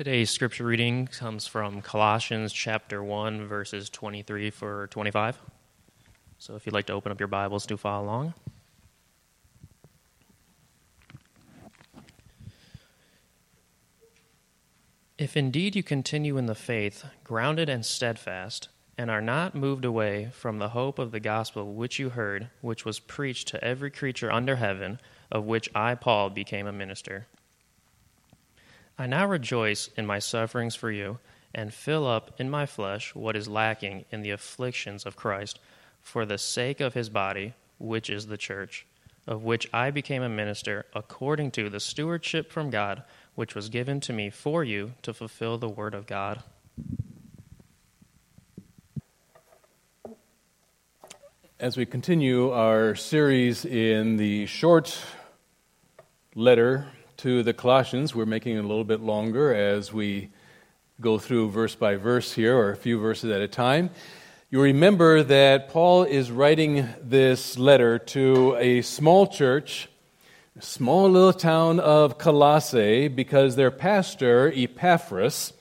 Today's scripture reading comes from Colossians chapter 1, verses 23 for 25. So if you'd like to open up your Bibles, do follow along. If indeed you continue in the faith, grounded and steadfast, and are not moved away from the hope of the gospel which you heard, which was preached to every creature under heaven, of which I, Paul, became a minister. I now rejoice in my sufferings for you, and fill up in my flesh what is lacking in the afflictions of Christ, for the sake of his body, which is the church, of which I became a minister according to the stewardship from God, which was given to me for you to fulfill the word of God. As we continue our series in the short letter to the Colossians. We're making it a little bit longer as we go through verse by verse here, or a few verses at a time. You remember that Paul is writing this letter to a small church, a small little town of Colossae, because their pastor, Epaphras,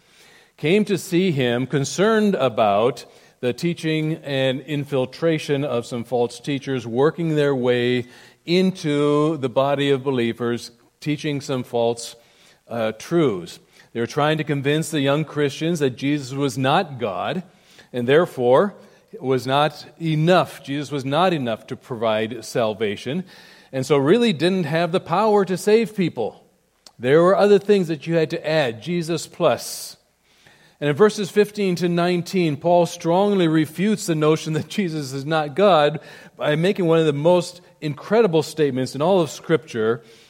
came to see him concerned about the teaching and infiltration of some false teachers working their way into the body of believers, teaching some false uh, truths. They were trying to convince the young Christians that Jesus was not God, and therefore was not enough. Jesus was not enough to provide salvation, and so really didn't have the power to save people. There were other things that you had to add, Jesus plus. And in verses 15 to 19, Paul strongly refutes the notion that Jesus is not God by making one of the most incredible statements in all of Scripture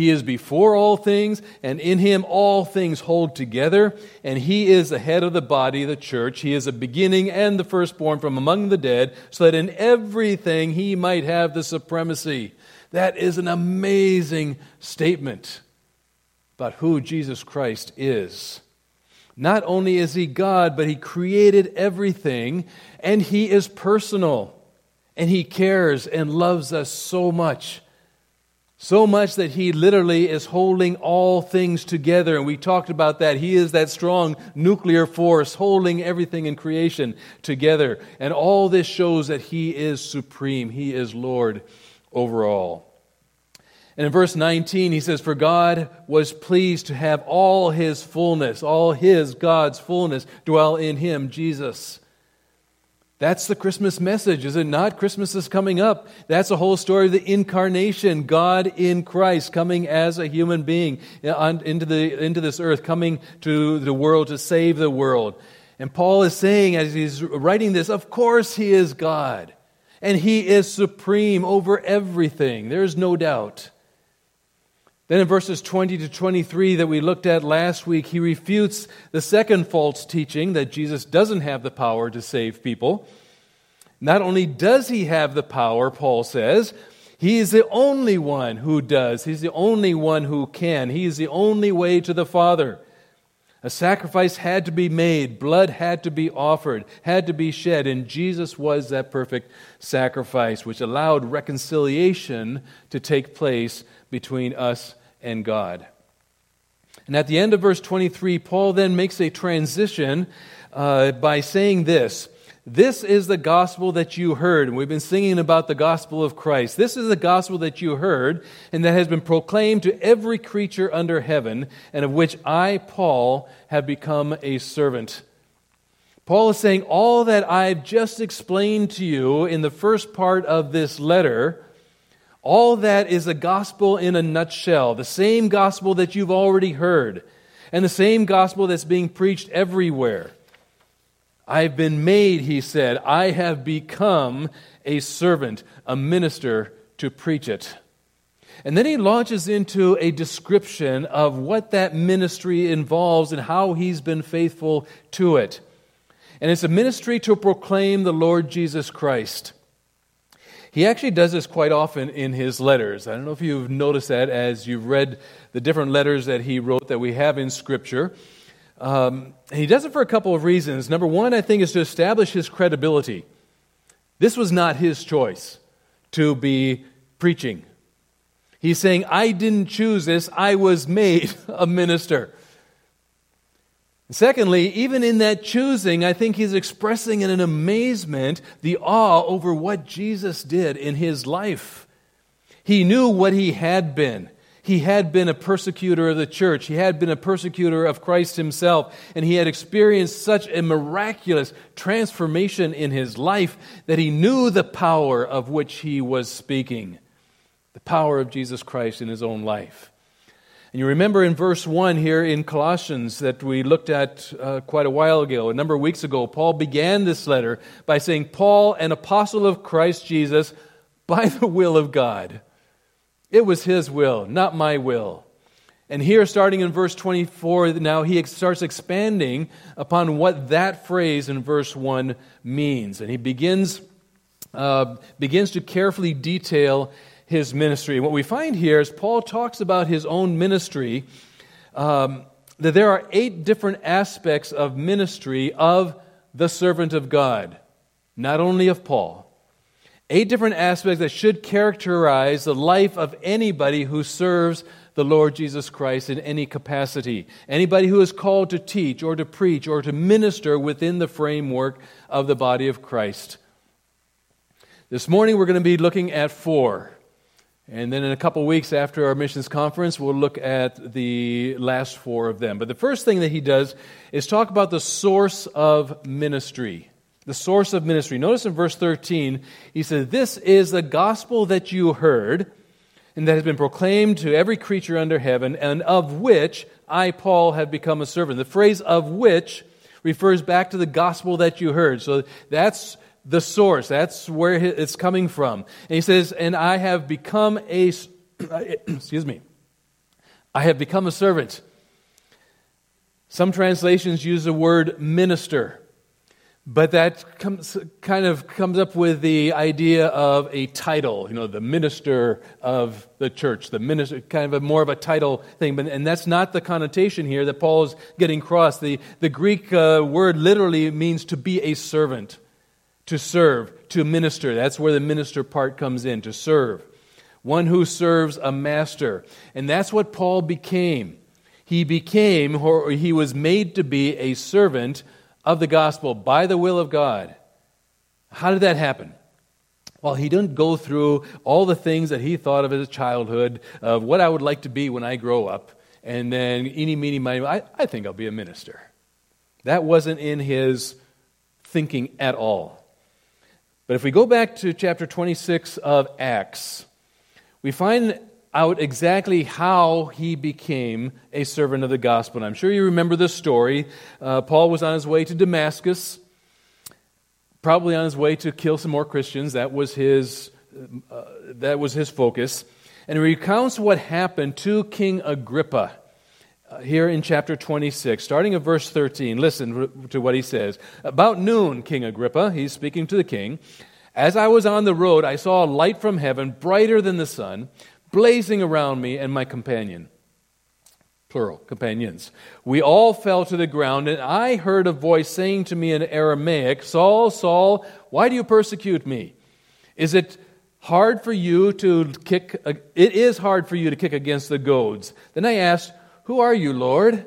He is before all things, and in him all things hold together. And he is the head of the body, the church. He is the beginning and the firstborn from among the dead, so that in everything he might have the supremacy. That is an amazing statement about who Jesus Christ is. Not only is he God, but he created everything, and he is personal, and he cares and loves us so much. So much that he literally is holding all things together. And we talked about that. He is that strong nuclear force holding everything in creation together. And all this shows that he is supreme. He is Lord over all. And in verse 19, he says, For God was pleased to have all his fullness, all his, God's fullness, dwell in him, Jesus that's the Christmas message, is it not? Christmas is coming up. That's the whole story of the incarnation, God in Christ coming as a human being into, the, into this earth, coming to the world to save the world. And Paul is saying, as he's writing this, of course he is God. And he is supreme over everything. There's no doubt. Then in verses 20 to 23 that we looked at last week, he refutes the second false teaching that Jesus doesn't have the power to save people. Not only does he have the power, Paul says, he is the only one who does. He's the only one who can. He is the only way to the Father. A sacrifice had to be made, blood had to be offered, had to be shed, and Jesus was that perfect sacrifice, which allowed reconciliation to take place between us and God. And at the end of verse 23, Paul then makes a transition uh, by saying this This is the gospel that you heard. And we've been singing about the gospel of Christ. This is the gospel that you heard and that has been proclaimed to every creature under heaven, and of which I, Paul, have become a servant. Paul is saying, All that I've just explained to you in the first part of this letter all that is a gospel in a nutshell, the same gospel that you've already heard, and the same gospel that's being preached everywhere. I've been made, he said, I have become a servant, a minister to preach it. And then he launches into a description of what that ministry involves and how he's been faithful to it. And it's a ministry to proclaim the Lord Jesus Christ. He actually does this quite often in his letters. I don't know if you've noticed that as you've read the different letters that he wrote that we have in Scripture. Um, he does it for a couple of reasons. Number one, I think, is to establish his credibility. This was not his choice to be preaching. He's saying, I didn't choose this, I was made a minister. Secondly, even in that choosing, I think he's expressing in an amazement the awe over what Jesus did in his life. He knew what he had been. He had been a persecutor of the church. He had been a persecutor of Christ himself. And he had experienced such a miraculous transformation in his life that he knew the power of which he was speaking the power of Jesus Christ in his own life. And you remember in verse 1 here in Colossians that we looked at uh, quite a while ago, a number of weeks ago, Paul began this letter by saying, Paul, an apostle of Christ Jesus, by the will of God. It was his will, not my will. And here, starting in verse 24, now he starts expanding upon what that phrase in verse 1 means. And he begins, uh, begins to carefully detail his ministry. What we find here is Paul talks about his own ministry, um, that there are eight different aspects of ministry of the servant of God, not only of Paul. Eight different aspects that should characterize the life of anybody who serves the Lord Jesus Christ in any capacity. Anybody who is called to teach or to preach or to minister within the framework of the body of Christ. This morning we're going to be looking at four. And then in a couple weeks after our missions conference, we'll look at the last four of them. But the first thing that he does is talk about the source of ministry. The source of ministry. Notice in verse 13, he says, This is the gospel that you heard, and that has been proclaimed to every creature under heaven, and of which I, Paul, have become a servant. The phrase of which refers back to the gospel that you heard. So that's the source. That's where it's coming from. And he says, And I have become a, excuse me, I have become a servant. Some translations use the word minister, but that comes, kind of comes up with the idea of a title, you know, the minister of the church, the minister, kind of a, more of a title thing. But, and that's not the connotation here that Paul is getting across. The, the Greek uh, word literally means to be a servant to serve, to minister. That's where the minister part comes in, to serve. One who serves a master. And that's what Paul became. He became, or he was made to be, a servant of the gospel by the will of God. How did that happen? Well, he didn't go through all the things that he thought of as a childhood, of what I would like to be when I grow up, and then eeny, meeny, miny, I, I think I'll be a minister. That wasn't in his thinking at all. But if we go back to chapter 26 of Acts, we find out exactly how he became a servant of the gospel. And I'm sure you remember this story. Uh, Paul was on his way to Damascus, probably on his way to kill some more Christians. That was his, uh, that was his focus. And he recounts what happened to King Agrippa here in chapter 26, starting at verse 13. Listen to what he says. About noon, King Agrippa, he's speaking to the king, as I was on the road, I saw a light from heaven, brighter than the sun, blazing around me and my companion. Plural, companions. We all fell to the ground, and I heard a voice saying to me in Aramaic, Saul, Saul, why do you persecute me? Is it hard for you to kick? It is hard for you to kick against the goads. Then I asked, who are you, Lord?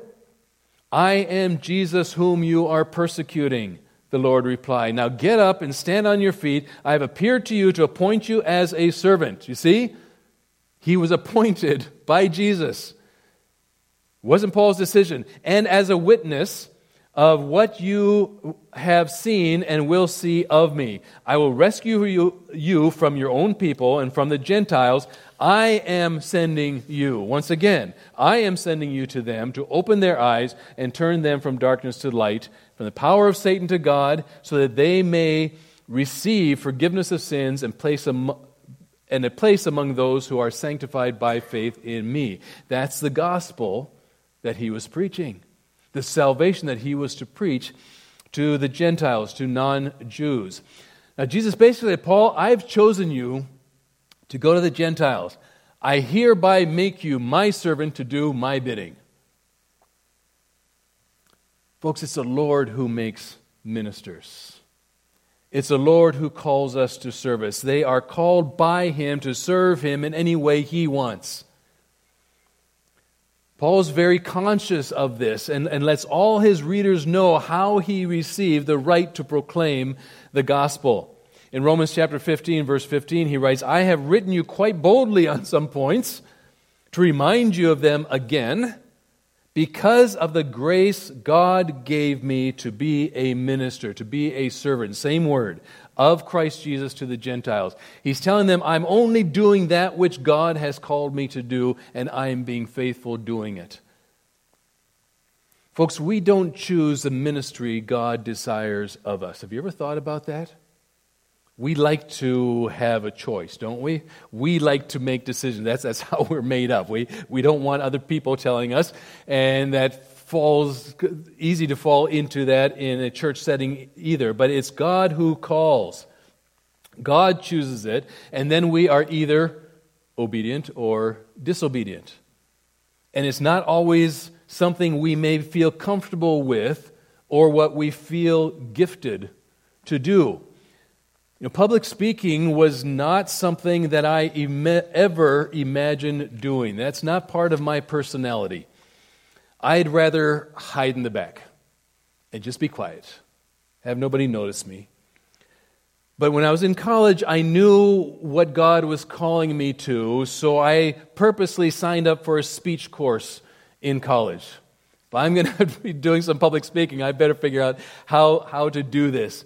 I am Jesus whom you are persecuting, the Lord replied. Now get up and stand on your feet. I have appeared to you to appoint you as a servant. You see? He was appointed by Jesus. It wasn't Paul's decision. And as a witness of what you have seen and will see of me, I will rescue you, you from your own people and from the Gentiles I am sending you. Once again, I am sending you to them to open their eyes and turn them from darkness to light, from the power of Satan to God, so that they may receive forgiveness of sins and place am- and a place among those who are sanctified by faith in me. That's the gospel that he was preaching. The salvation that he was to preach to the Gentiles, to non Jews. Now, Jesus basically said, Paul, I've chosen you to go to the Gentiles. I hereby make you my servant to do my bidding. Folks, it's the Lord who makes ministers. It's the Lord who calls us to service. They are called by Him to serve Him in any way He wants. Paul is very conscious of this and, and lets all his readers know how he received the right to proclaim the gospel. In Romans chapter 15, verse 15, he writes, I have written you quite boldly on some points to remind you of them again, because of the grace God gave me to be a minister, to be a servant, same word, of Christ Jesus to the Gentiles. He's telling them, I'm only doing that which God has called me to do, and I am being faithful doing it. Folks, we don't choose the ministry God desires of us. Have you ever thought about that? We like to have a choice, don't we? We like to make decisions. That's, that's how we're made up. We, we don't want other people telling us, and that falls easy to fall into that in a church setting either. But it's God who calls. God chooses it, and then we are either obedient or disobedient. And it's not always something we may feel comfortable with or what we feel gifted to do. Know, public speaking was not something that I ever imagined doing. That's not part of my personality. I'd rather hide in the back and just be quiet, have nobody notice me. But when I was in college, I knew what God was calling me to, so I purposely signed up for a speech course in college. If I'm going to be doing some public speaking, I better figure out how, how to do this.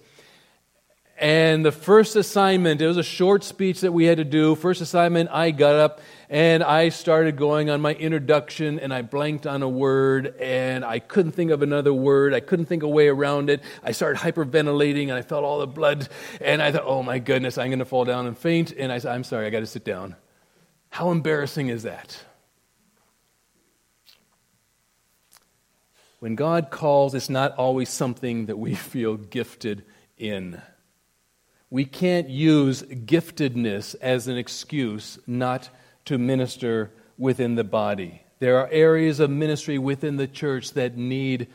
And the first assignment, it was a short speech that we had to do. First assignment, I got up and I started going on my introduction and I blanked on a word and I couldn't think of another word. I couldn't think a way around it. I started hyperventilating and I felt all the blood and I thought, oh my goodness, I'm going to fall down and faint. And I said, I'm sorry, I got to sit down. How embarrassing is that? When God calls, it's not always something that we feel gifted in. We can't use giftedness as an excuse not to minister within the body. There are areas of ministry within the church that need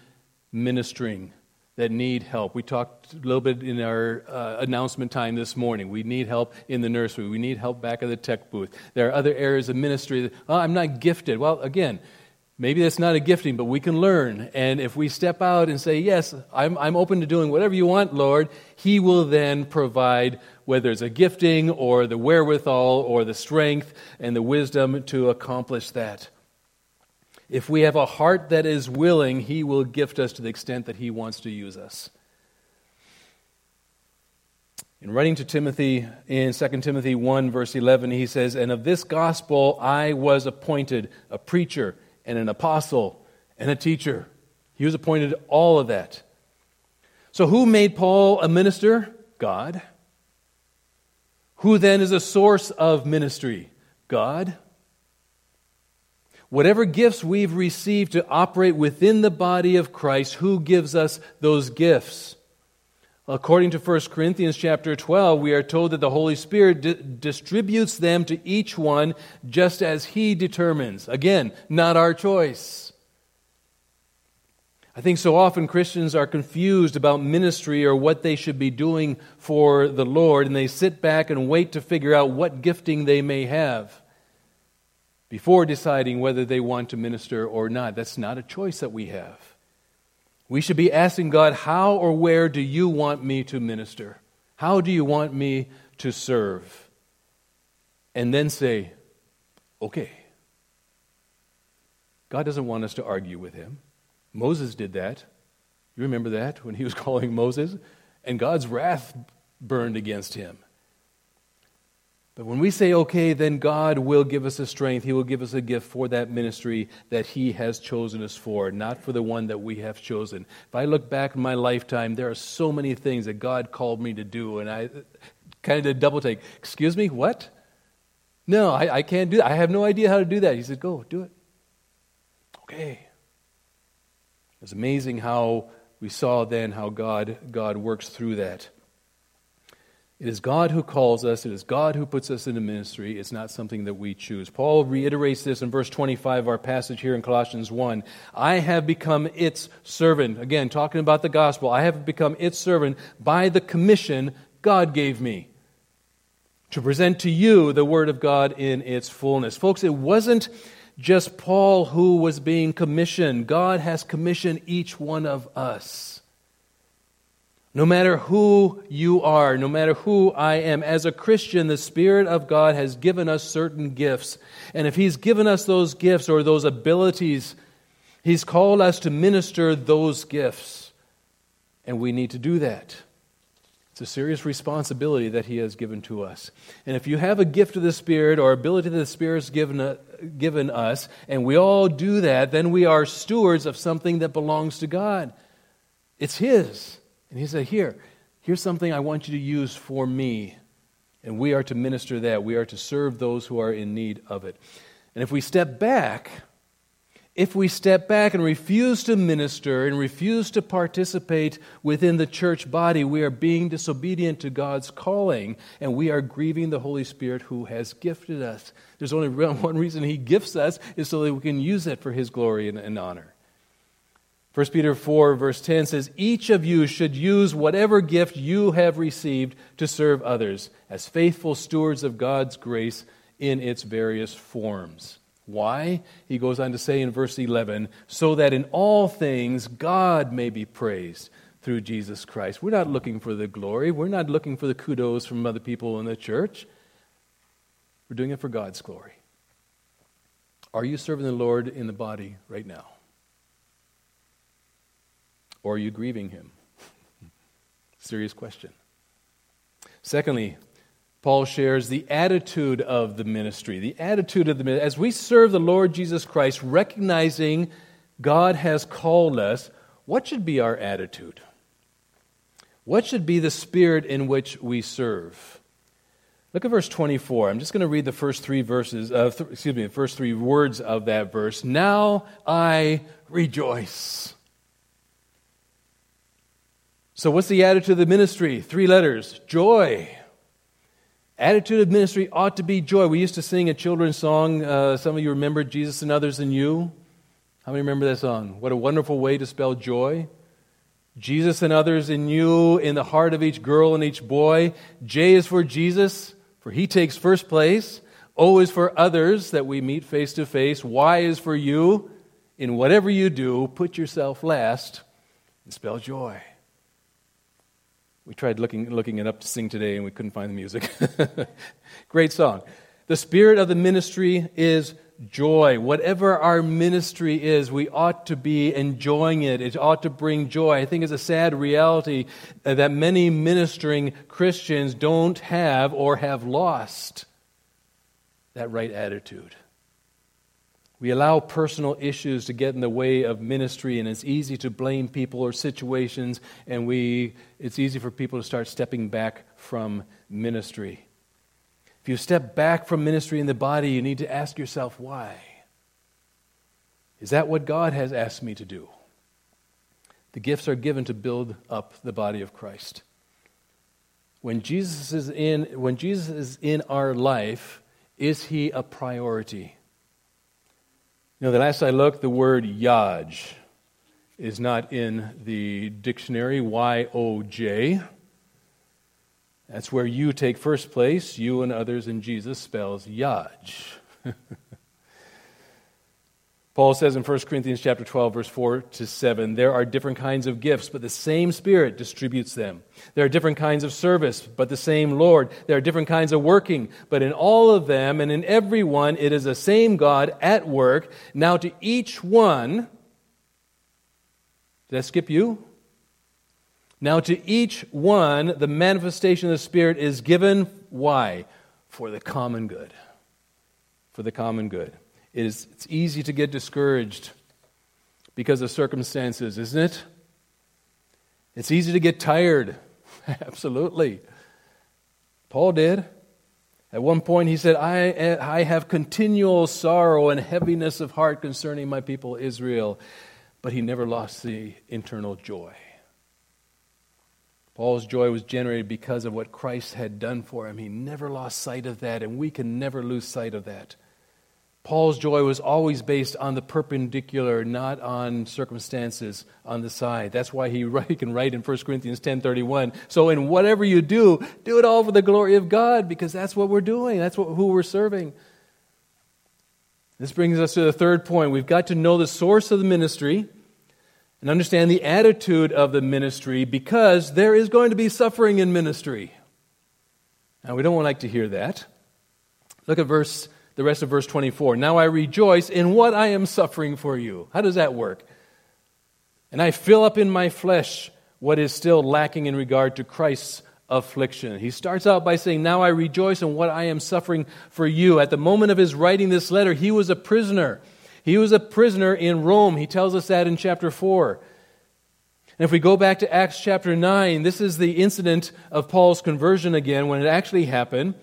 ministering, that need help. We talked a little bit in our uh, announcement time this morning. We need help in the nursery. We need help back at the tech booth. There are other areas of ministry that, oh, I'm not gifted. Well, again, Maybe that's not a gifting, but we can learn. And if we step out and say, Yes, I'm, I'm open to doing whatever you want, Lord, He will then provide whether it's a gifting or the wherewithal or the strength and the wisdom to accomplish that. If we have a heart that is willing, He will gift us to the extent that He wants to use us. In writing to Timothy in 2 Timothy 1, verse 11, he says, And of this gospel I was appointed a preacher and an apostle and a teacher. He was appointed all of that. So, who made Paul a minister? God. Who then is a source of ministry? God. Whatever gifts we've received to operate within the body of Christ, who gives us those gifts? According to 1 Corinthians chapter 12, we are told that the Holy Spirit di- distributes them to each one just as He determines. Again, not our choice. I think so often Christians are confused about ministry or what they should be doing for the Lord, and they sit back and wait to figure out what gifting they may have before deciding whether they want to minister or not. That's not a choice that we have. We should be asking God, How or where do you want me to minister? How do you want me to serve? And then say, Okay. God doesn't want us to argue with him. Moses did that. You remember that when he was calling Moses? And God's wrath burned against him. But when we say, okay, then God will give us a strength. He will give us a gift for that ministry that He has chosen us for, not for the one that we have chosen. If I look back in my lifetime, there are so many things that God called me to do, and I kind of did a double take. Excuse me, what? No, I, I can't do that. I have no idea how to do that. He said, go, do it. Okay. It's amazing how we saw then how God, God works through that. It is God who calls us. It is God who puts us into ministry. It's not something that we choose. Paul reiterates this in verse 25 of our passage here in Colossians 1. I have become its servant. Again, talking about the gospel. I have become its servant by the commission God gave me to present to you the word of God in its fullness. Folks, it wasn't just Paul who was being commissioned. God has commissioned each one of us. No matter who you are, no matter who I am, as a Christian, the Spirit of God has given us certain gifts. And if He's given us those gifts or those abilities, He's called us to minister those gifts. And we need to do that. It's a serious responsibility that He has given to us. And if you have a gift of the Spirit or ability that the Spirit has given, uh, given us, and we all do that, then we are stewards of something that belongs to God. It's His. And he said, Here, here's something I want you to use for me. And we are to minister that. We are to serve those who are in need of it. And if we step back, if we step back and refuse to minister and refuse to participate within the church body, we are being disobedient to God's calling and we are grieving the Holy Spirit who has gifted us. There's only one reason He gifts us is so that we can use it for His glory and, and honor. 1 Peter 4, verse 10 says, Each of you should use whatever gift you have received to serve others as faithful stewards of God's grace in its various forms. Why? He goes on to say in verse 11, so that in all things God may be praised through Jesus Christ. We're not looking for the glory, we're not looking for the kudos from other people in the church. We're doing it for God's glory. Are you serving the Lord in the body right now? Or are you grieving him? Serious question. Secondly, Paul shares the attitude of the ministry. The attitude of the ministry. As we serve the Lord Jesus Christ, recognizing God has called us, what should be our attitude? What should be the spirit in which we serve? Look at verse 24. I'm just going to read the first three verses, th- excuse me, the first three words of that verse. Now I rejoice. So, what's the attitude of the ministry? Three letters joy. Attitude of ministry ought to be joy. We used to sing a children's song. Uh, some of you remember Jesus and Others and You. How many remember that song? What a wonderful way to spell joy. Jesus and others in you, in the heart of each girl and each boy. J is for Jesus, for he takes first place. O is for others that we meet face to face. Y is for you. In whatever you do, put yourself last and spell joy. We tried looking, looking it up to sing today and we couldn't find the music. Great song. The spirit of the ministry is joy. Whatever our ministry is, we ought to be enjoying it. It ought to bring joy. I think it's a sad reality that many ministering Christians don't have or have lost that right attitude. We allow personal issues to get in the way of ministry, and it's easy to blame people or situations, and we, it's easy for people to start stepping back from ministry. If you step back from ministry in the body, you need to ask yourself why. Is that what God has asked me to do? The gifts are given to build up the body of Christ. When Jesus is in, when Jesus is in our life, is he a priority? You know, the last I looked, the word Yaj is not in the dictionary, Y O J. That's where you take first place. You and others in Jesus spells Yaj. Paul says in 1 Corinthians chapter 12 verse 4 to 7, there are different kinds of gifts, but the same Spirit distributes them. There are different kinds of service, but the same Lord. There are different kinds of working, but in all of them and in every one it is the same God at work. Now to each one Did I skip you? Now to each one the manifestation of the Spirit is given why? For the common good. For the common good. It is, it's easy to get discouraged because of circumstances, isn't it? It's easy to get tired. Absolutely. Paul did. At one point, he said, I, I have continual sorrow and heaviness of heart concerning my people Israel. But he never lost the internal joy. Paul's joy was generated because of what Christ had done for him. He never lost sight of that, and we can never lose sight of that. Paul's joy was always based on the perpendicular, not on circumstances on the side. That's why he, he can write in 1 Corinthians 10.31, so in whatever you do, do it all for the glory of God, because that's what we're doing. That's what, who we're serving. This brings us to the third point. We've got to know the source of the ministry and understand the attitude of the ministry because there is going to be suffering in ministry. Now, we don't like to hear that. Look at verse, the rest of verse 24. Now I rejoice in what I am suffering for you. How does that work? And I fill up in my flesh what is still lacking in regard to Christ's affliction. He starts out by saying, Now I rejoice in what I am suffering for you. At the moment of his writing this letter, he was a prisoner. He was a prisoner in Rome. He tells us that in chapter 4. And if we go back to Acts chapter 9, this is the incident of Paul's conversion again when it actually happened.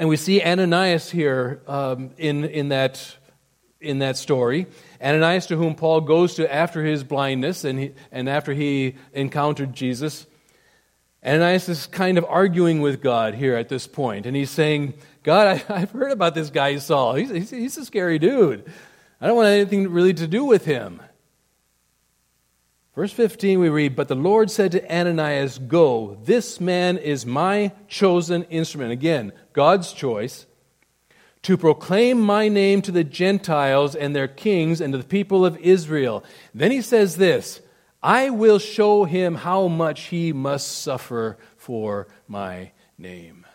And we see Ananias here um, in, in, that, in that story. Ananias, to whom Paul goes to after his blindness and, he, and after he encountered Jesus. Ananias is kind of arguing with God here at this point, and he's saying, God, I, have heard about this guy Saul. He's, he's, he's a scary dude. I don't want anything really to do with him. Verse 15, we read, But the Lord said to Ananias, Go, this man is my chosen instrument. Again, God's choice. To proclaim my name to the Gentiles and their kings and to the people of Israel. Then he says this I will show him how much he must suffer for my name.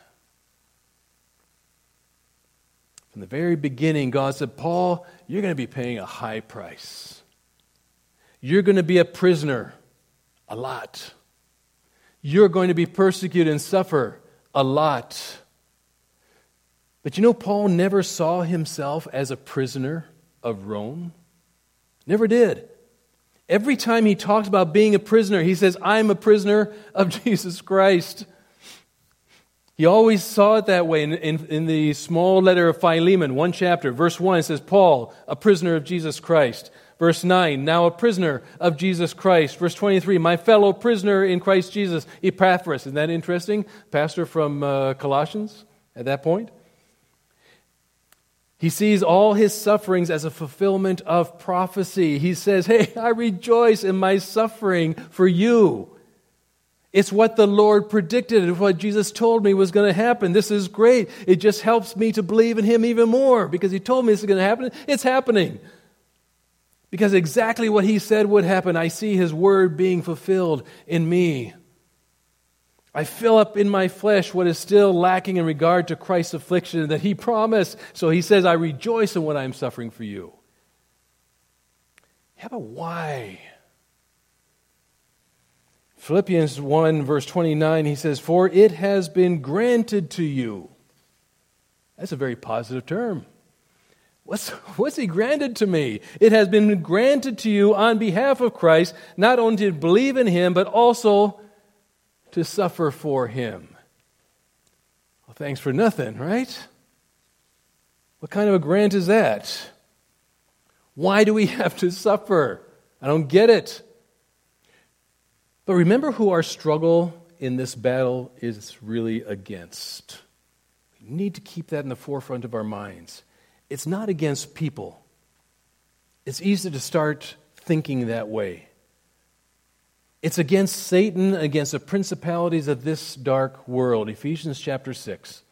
From the very beginning, God said, Paul, you're going to be paying a high price. You're going to be a prisoner a lot. You're going to be persecuted and suffer a lot. But you know, Paul never saw himself as a prisoner of Rome. Never did. Every time he talks about being a prisoner, he says, I'm a prisoner of Jesus Christ. He always saw it that way. In, in, in, the small letter of Philemon, one chapter, verse 1, it says, Paul, a prisoner of Jesus Christ. Verse 9, now a prisoner of Jesus Christ. Verse 23, my fellow prisoner in Christ Jesus, Epaphras. Isn't that interesting? Pastor from uh, Colossians at that point. He sees all his sufferings as a fulfillment of prophecy. He says, Hey, I rejoice in my suffering for you. It's what the Lord predicted. It's what Jesus told me was going to happen. This is great. It just helps me to believe in Him even more because He told me this is going to happen. It's happening. Because exactly what He said would happen, I see His word being fulfilled in me. I fill up in my flesh what is still lacking in regard to Christ's affliction that He promised. So He says, I rejoice in what I am suffering for you. Yeah, but why? Philippians 1, verse 29, he says, For it has been granted to you. That's a very positive term. What's, what's he granted to me? It has been granted to you on behalf of Christ, not only to believe in him, but also to suffer for him. Well, thanks for nothing, right? What kind of a grant is that? Why do we have to suffer? I don't get it. But remember who our struggle in this battle is really against. We need to keep that in the forefront of our minds. It's not against people. It's easy to start thinking that way. It's against Satan, against the principalities of this dark world. Ephesians chapter 6.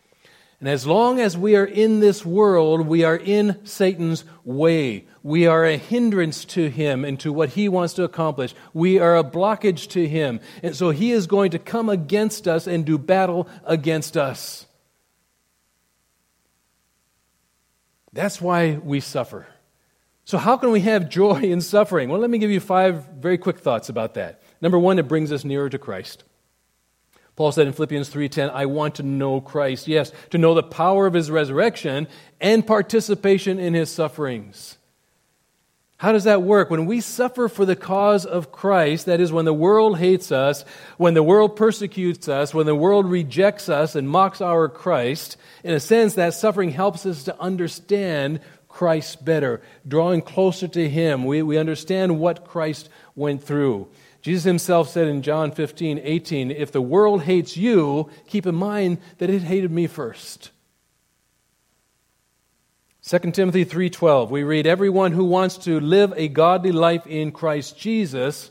And as long as we are in this world, we are in Satan's way. We are a hindrance to him and to what he wants to accomplish. We are a blockage to him. And so he is going to come against us and do battle against us. That's why we suffer. So, how can we have joy in suffering? Well, let me give you five very quick thoughts about that. Number one, it brings us nearer to Christ. Paul said in Philippians 3:10, "I want to know Christ." Yes, to know the power of his resurrection and participation in his sufferings. How does that work? When we suffer for the cause of Christ, that is when the world hates us, when the world persecutes us, when the world rejects us and mocks our Christ, in a sense that suffering helps us to understand Christ better, drawing closer to him. We, we understand what Christ went through. Jesus himself said in John 15, 18, If the world hates you, keep in mind that it hated me first. 2 Timothy 3:12 we read everyone who wants to live a godly life in Christ Jesus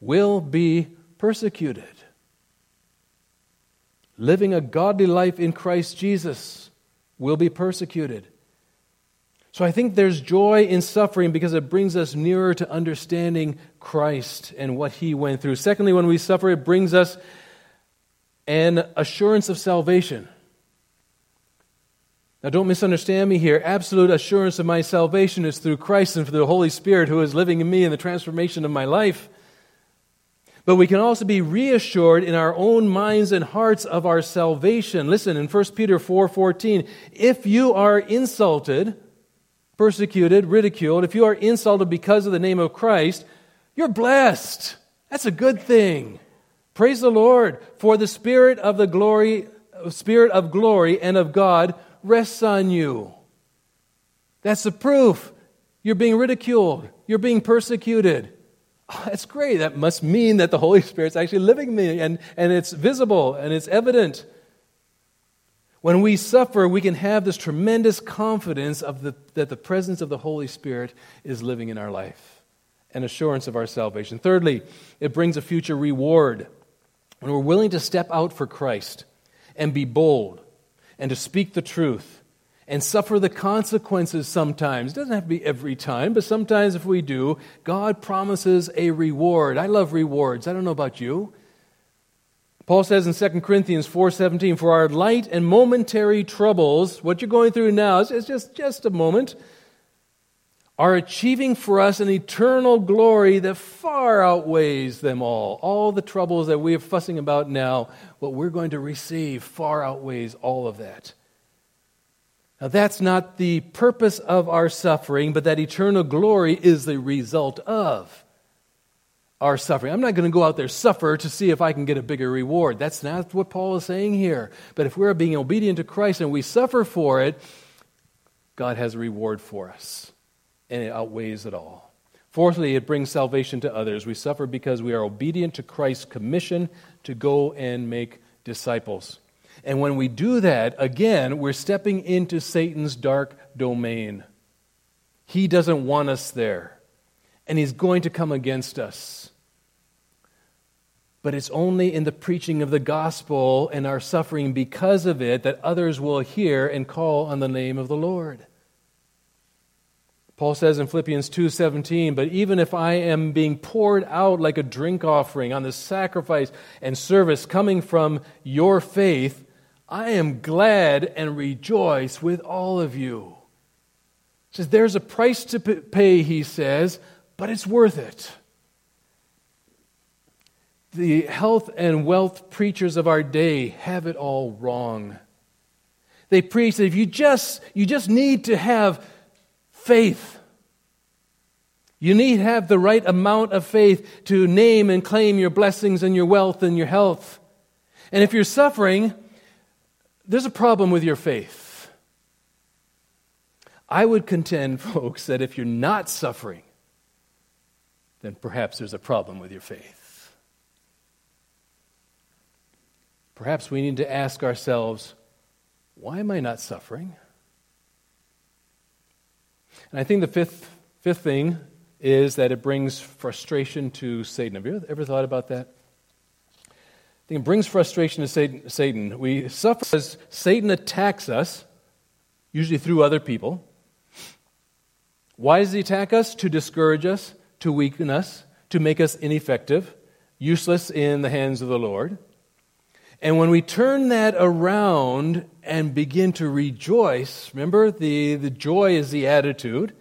will be persecuted. Living a godly life in Christ Jesus will be persecuted. So I think there's joy in suffering because it brings us nearer to understanding Christ and what he went through. Secondly, when we suffer, it brings us an assurance of salvation. Now, don't misunderstand me here. Absolute assurance of my salvation is through Christ and through the Holy Spirit who is living in me in the transformation of my life. But we can also be reassured in our own minds and hearts of our salvation. Listen in 1 Peter 4:14, if you are insulted persecuted, ridiculed, if you are insulted because of the name of Christ, you're blessed. That's a good thing. Praise the Lord, for the spirit of the glory spirit of glory and of God rests on you. That's the proof. You're being ridiculed. You're being persecuted. Ah, oh, that's great. That must mean that the Holy Spirit's actually living in me and, and it's visible and it's evident. When we suffer, we can have this tremendous confidence of the, that the presence of the Holy Spirit is living in our life and assurance of our salvation. Thirdly, it brings a future reward. When we're willing to step out for Christ and be bold and to speak the truth and suffer the consequences sometimes. It doesn't have to be every time, but sometimes if we do, God promises a reward. I love rewards. I don't know about you. Paul says in 2 Corinthians 4:17, "For our light and momentary troubles, what you're going through now is just, just a moment, are achieving for us an eternal glory that far outweighs them all. All the troubles that we are fussing about now, what we're going to receive far outweighs all of that. Now, that's not the purpose of our suffering, but that eternal glory is the result of our suffering. I'm not going to go out there suffer to see if I can get a bigger reward. That's not what Paul is saying here. But if we're being obedient to Christ and we suffer for it, God has a reward for us, and it outweighs it all. Fourthly, it brings salvation to others. We suffer because we are obedient to Christ's commission to go and make disciples. And when we do that, again, we're stepping into Satan's dark domain. He doesn't want us there, and he's going to come against us but it's only in the preaching of the gospel and our suffering because of it that others will hear and call on the name of the Lord. Paul says in Philippians 2:17, "But even if I am being poured out like a drink offering on the sacrifice and service coming from your faith, I am glad and rejoice with all of you." He says there's a price to pay, he says, but it's worth it the health and wealth preachers of our day have it all wrong. They preach that if you just, you just need to have faith. You need to have the right amount of faith to name and claim your blessings and your wealth and your health. And if you're suffering, there's a problem with your faith. I would contend, folks, that if you're not suffering, then perhaps there's a problem with your faith. Perhaps we need to ask ourselves, why am I not suffering? And I think the fifth, fifth thing is that it brings frustration to Satan. Have you ever thought about that? I think it brings frustration to Satan. We suffer as Satan attacks us, usually through other people. Why does he attack us? To discourage us, to weaken us, to make us ineffective, useless in the hands of the Lord. And when we turn that around and begin to rejoice, remember, the, the joy is the attitude,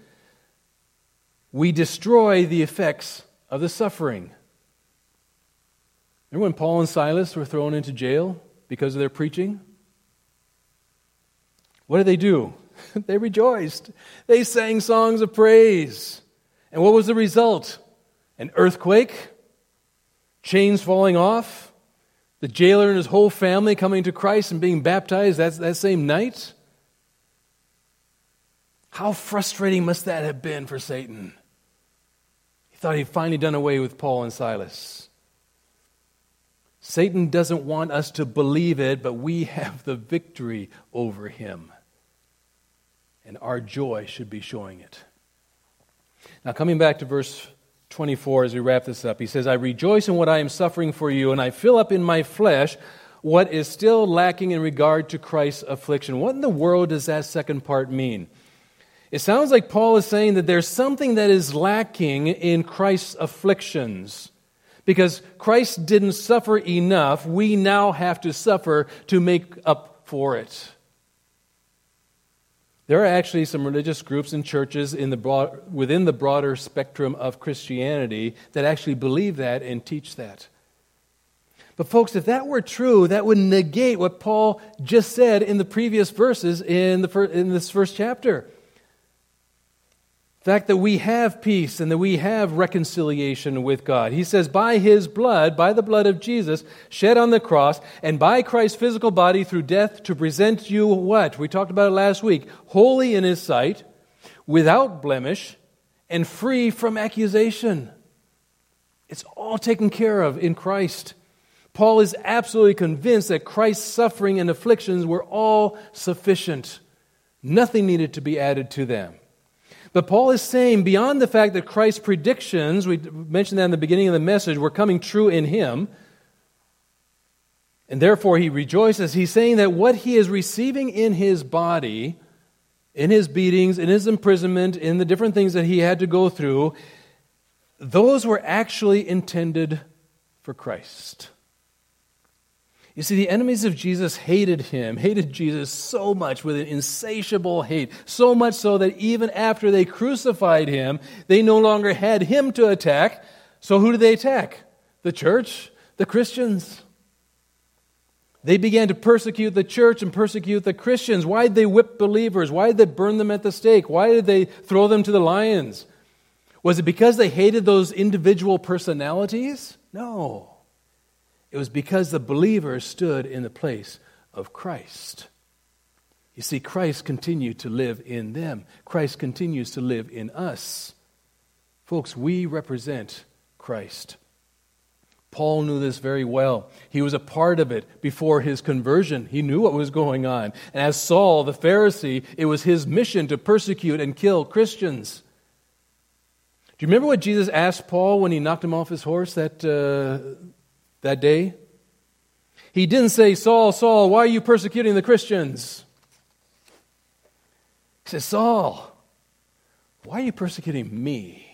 we destroy the effects of the suffering. Remember when Paul and Silas were thrown into jail because of their preaching? What did they do? they rejoiced. They sang songs of praise. And what was the result? An earthquake? Chains falling off? The jailer and his whole family coming to Christ and being baptized that, that same night? How frustrating must that have been for Satan? He thought he'd finally done away with Paul and Silas. Satan doesn't want us to believe it, but we have the victory over him. And our joy should be showing it. Now, coming back to verse 24 as we wrap this up, he says, I rejoice in what I am suffering for you, and I fill up in my flesh what is still lacking in regard to Christ's affliction. What in the world does that second part mean? It sounds like Paul is saying that there's something that is lacking in Christ's afflictions. Because Christ didn't suffer enough, we now have to suffer to make up for it. There are actually some religious groups and churches in the broad, within the broader spectrum of Christianity that actually believe that and teach that. But, folks, if that were true, that would negate what Paul just said in the previous verses in, the in this first chapter fact that we have peace and that we have reconciliation with God. He says, by his blood, by the blood of Jesus, shed on the cross, and by Christ's physical body through death to present you what? We talked about it last week. Holy in his sight, without blemish, and free from accusation. It's all taken care of in Christ. Paul is absolutely convinced that Christ's suffering and afflictions were all sufficient. Nothing needed to be added to them. But Paul is saying, beyond the fact that Christ's predictions, we mentioned that in the beginning of the message, were coming true in him, and therefore he rejoices, he's saying that what he is receiving in his body, in his beatings, in his imprisonment, in the different things that he had to go through, those were actually intended for Christ. You see, the enemies of Jesus hated him, hated Jesus so much with an insatiable hate, so much so that even after they crucified him, they no longer had him to attack. So who did they attack? The church, the Christians. They began to persecute the church and persecute the Christians. Why did they whip believers? Why did they burn them at the stake? Why did they throw them to the lions? Was it because they hated those individual personalities? No. It was because the believer stood in the place of Christ. You see, Christ continued to live in them, Christ continues to live in us. Folks, we represent Christ. Paul knew this very well. He was a part of it before his conversion. He knew what was going on. And as Saul, the Pharisee, it was his mission to persecute and kill Christians. Do you remember what Jesus asked Paul when he knocked him off his horse that, uh, that day? He didn't say, Saul, Saul, why are you persecuting the Christians? He says, Saul, why are you persecuting me?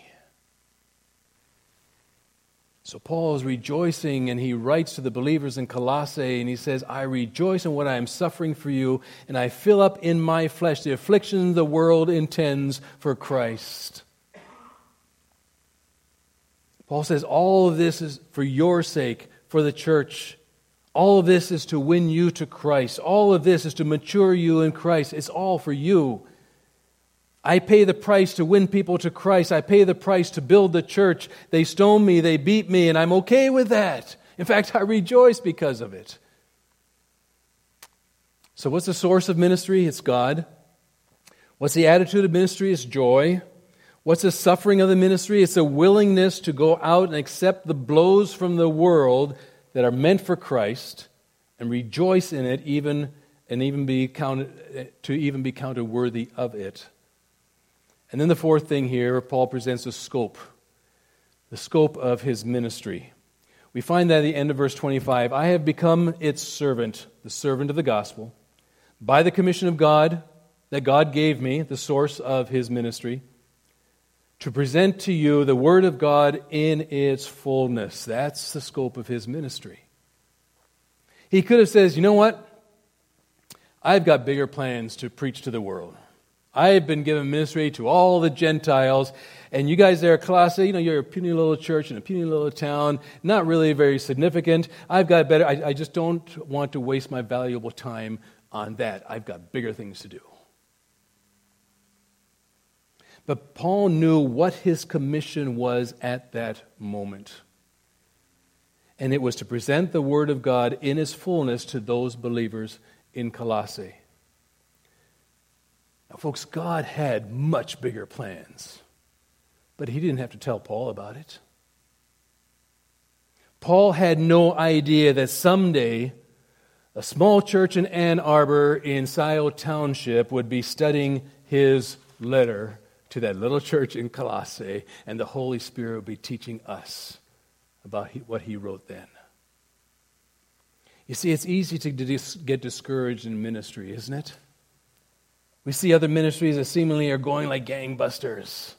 So Paul is rejoicing and he writes to the believers in Colossae and he says, I rejoice in what I am suffering for you, and I fill up in my flesh the affliction the world intends for Christ. Paul says, All of this is for your sake, for the church. All of this is to win you to Christ. All of this is to mature you in Christ. It's all for you. I pay the price to win people to Christ. I pay the price to build the church. They stone me, they beat me, and I'm okay with that. In fact, I rejoice because of it. So, what's the source of ministry? It's God. What's the attitude of ministry? It's joy. What's the suffering of the ministry? It's a willingness to go out and accept the blows from the world that are meant for Christ and rejoice in it even and even be counted to even be counted worthy of it. And then the fourth thing here, Paul presents a scope, the scope of his ministry. We find that at the end of verse 25 I have become its servant, the servant of the gospel, by the commission of God that God gave me, the source of his ministry to present to you the Word of God in its fullness. That's the scope of his ministry. He could have said, You know what? I've got bigger plans to preach to the world. I've been given ministry to all the Gentiles, and you guys there Colossae, you know, you're a puny little church in a puny little town, not really very significant. I've got better, I, I just don't want to waste my valuable time on that. I've got bigger things to do. But Paul knew what his commission was at that moment. And it was to present the Word of God in its fullness to those believers in Colossae. Now, folks, God had much bigger plans But he didn't have to tell Paul about it. Paul had no idea that someday a small church in Ann Arbor in Scioto Township would be studying his letter to that little church in Colossae, and the Holy Spirit would be teaching us about what he wrote then. You see, it's easy to get discouraged in ministry, isn't it? We see other ministries that seemingly are going like gangbusters.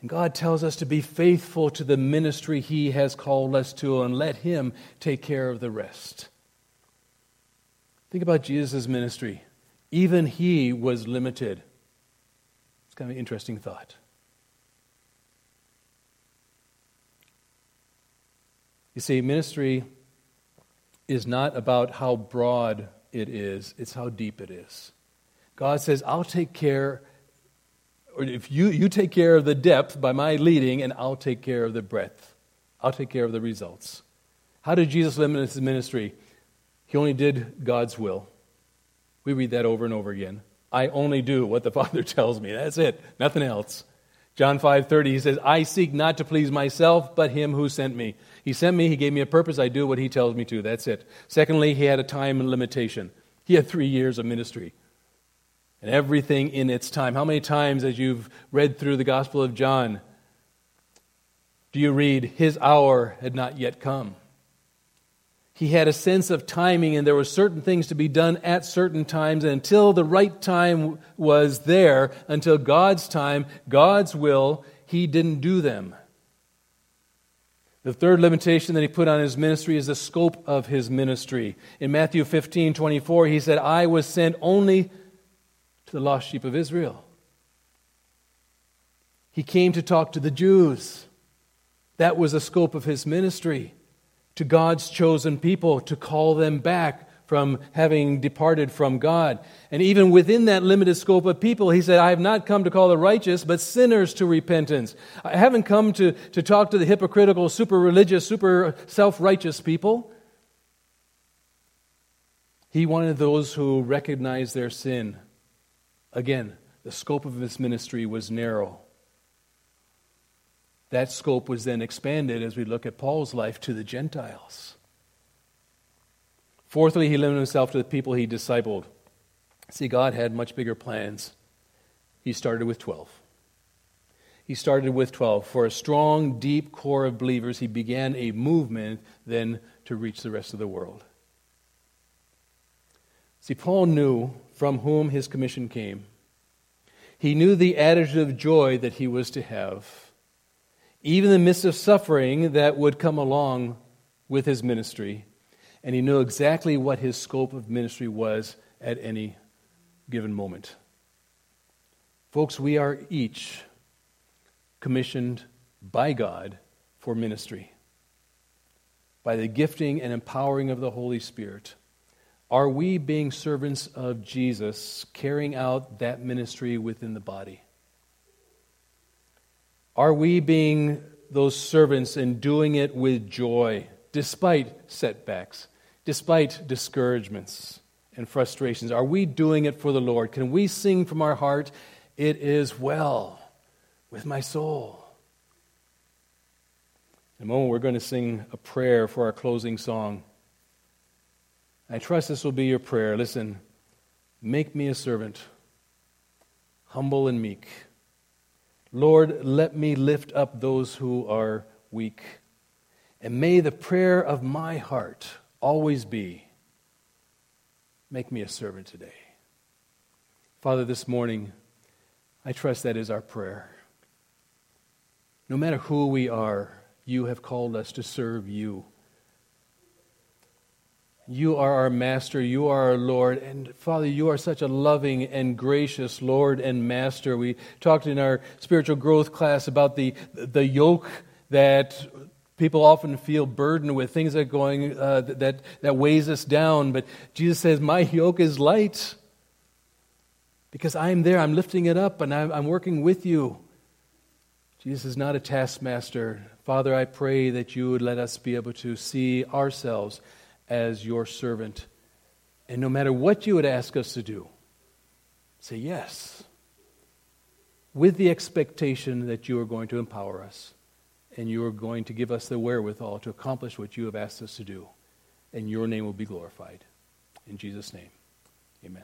And God tells us to be faithful to the ministry He has called us to and let Him take care of the rest. Think about Jesus' ministry. Even He was limited. It's kind of an interesting thought. You see, ministry is not about how broad it is, it's how deep it is. God says, I'll take care, or if you, you take care of the depth by my leading, and I'll take care of the breadth. I'll take care of the results. How did Jesus limit his ministry? He only did God's will. We read that over and over again. I only do what the Father tells me. That's it, nothing else. John 5:30 he says, "I seek not to please myself, but him who sent me." He sent me, he gave me a purpose, I do what he tells me to. That's it. Secondly, he had a time limitation. He had 3 years of ministry. And everything in its time. How many times as you've read through the Gospel of John do you read his hour had not yet come? He had a sense of timing, and there were certain things to be done at certain times. And until the right time was there, until God's time, God's will, he didn't do them. The third limitation that he put on his ministry is the scope of his ministry. In Matthew 15 24, he said, I was sent only to the lost sheep of Israel. He came to talk to the Jews. That was the scope of his ministry to God's chosen people, to call them back from having departed from God. And even within that limited scope of people, he said, I have not come to call the righteous, but sinners to repentance. I haven't come to, to talk to the hypocritical, super religious, super self righteous people. He wanted those who recognized their sin. Again, the scope of his ministry was narrow. That scope was then expanded as we look at Paul's life to the Gentiles. Fourthly, he limited himself to the people he discipled. See, God had much bigger plans. He started with 12. He started with 12. For a strong, deep core of believers, he began a movement then to reach the rest of the world. See, Paul knew from whom his commission came. He knew the attitude of joy that he was to have even in the midst of suffering that would come along with his ministry. And he knew exactly what his scope of ministry was at any given moment. Folks, we are each commissioned by God for ministry. By the gifting and empowering of the Holy Spirit, are we being servants of Jesus, carrying out that ministry within the body? Are we being those servants and doing it with joy, despite setbacks, despite discouragements and frustrations? Are we doing it for the Lord? Can we sing from our heart, It is well with my soul? In a moment, we're going to sing a prayer for our closing song. I trust this will be your prayer. Listen, make me a servant, humble and meek Lord, let me lift up those who are weak. And may the prayer of my heart always be make me a servant today. Father, this morning, I trust that is our prayer. No matter who we are, you have called us to serve you. You are our master. You are our Lord. And Father, you are such a loving and gracious Lord and master. We talked in our spiritual growth class about the, the yoke that people often feel burdened with, things that, going, uh, that, that weighs us down. But Jesus says, My yoke is light because I'm there. I'm lifting it up and I'm, I'm working with you. Jesus is not a taskmaster. Father, I pray that you would let us be able to see ourselves as your servant. And no matter what you would ask us to do, say yes. with the expectation that you are going to empower us and you are going to give us the wherewithal to accomplish what you have asked us to do. And your name will be glorified. In Jesus' name.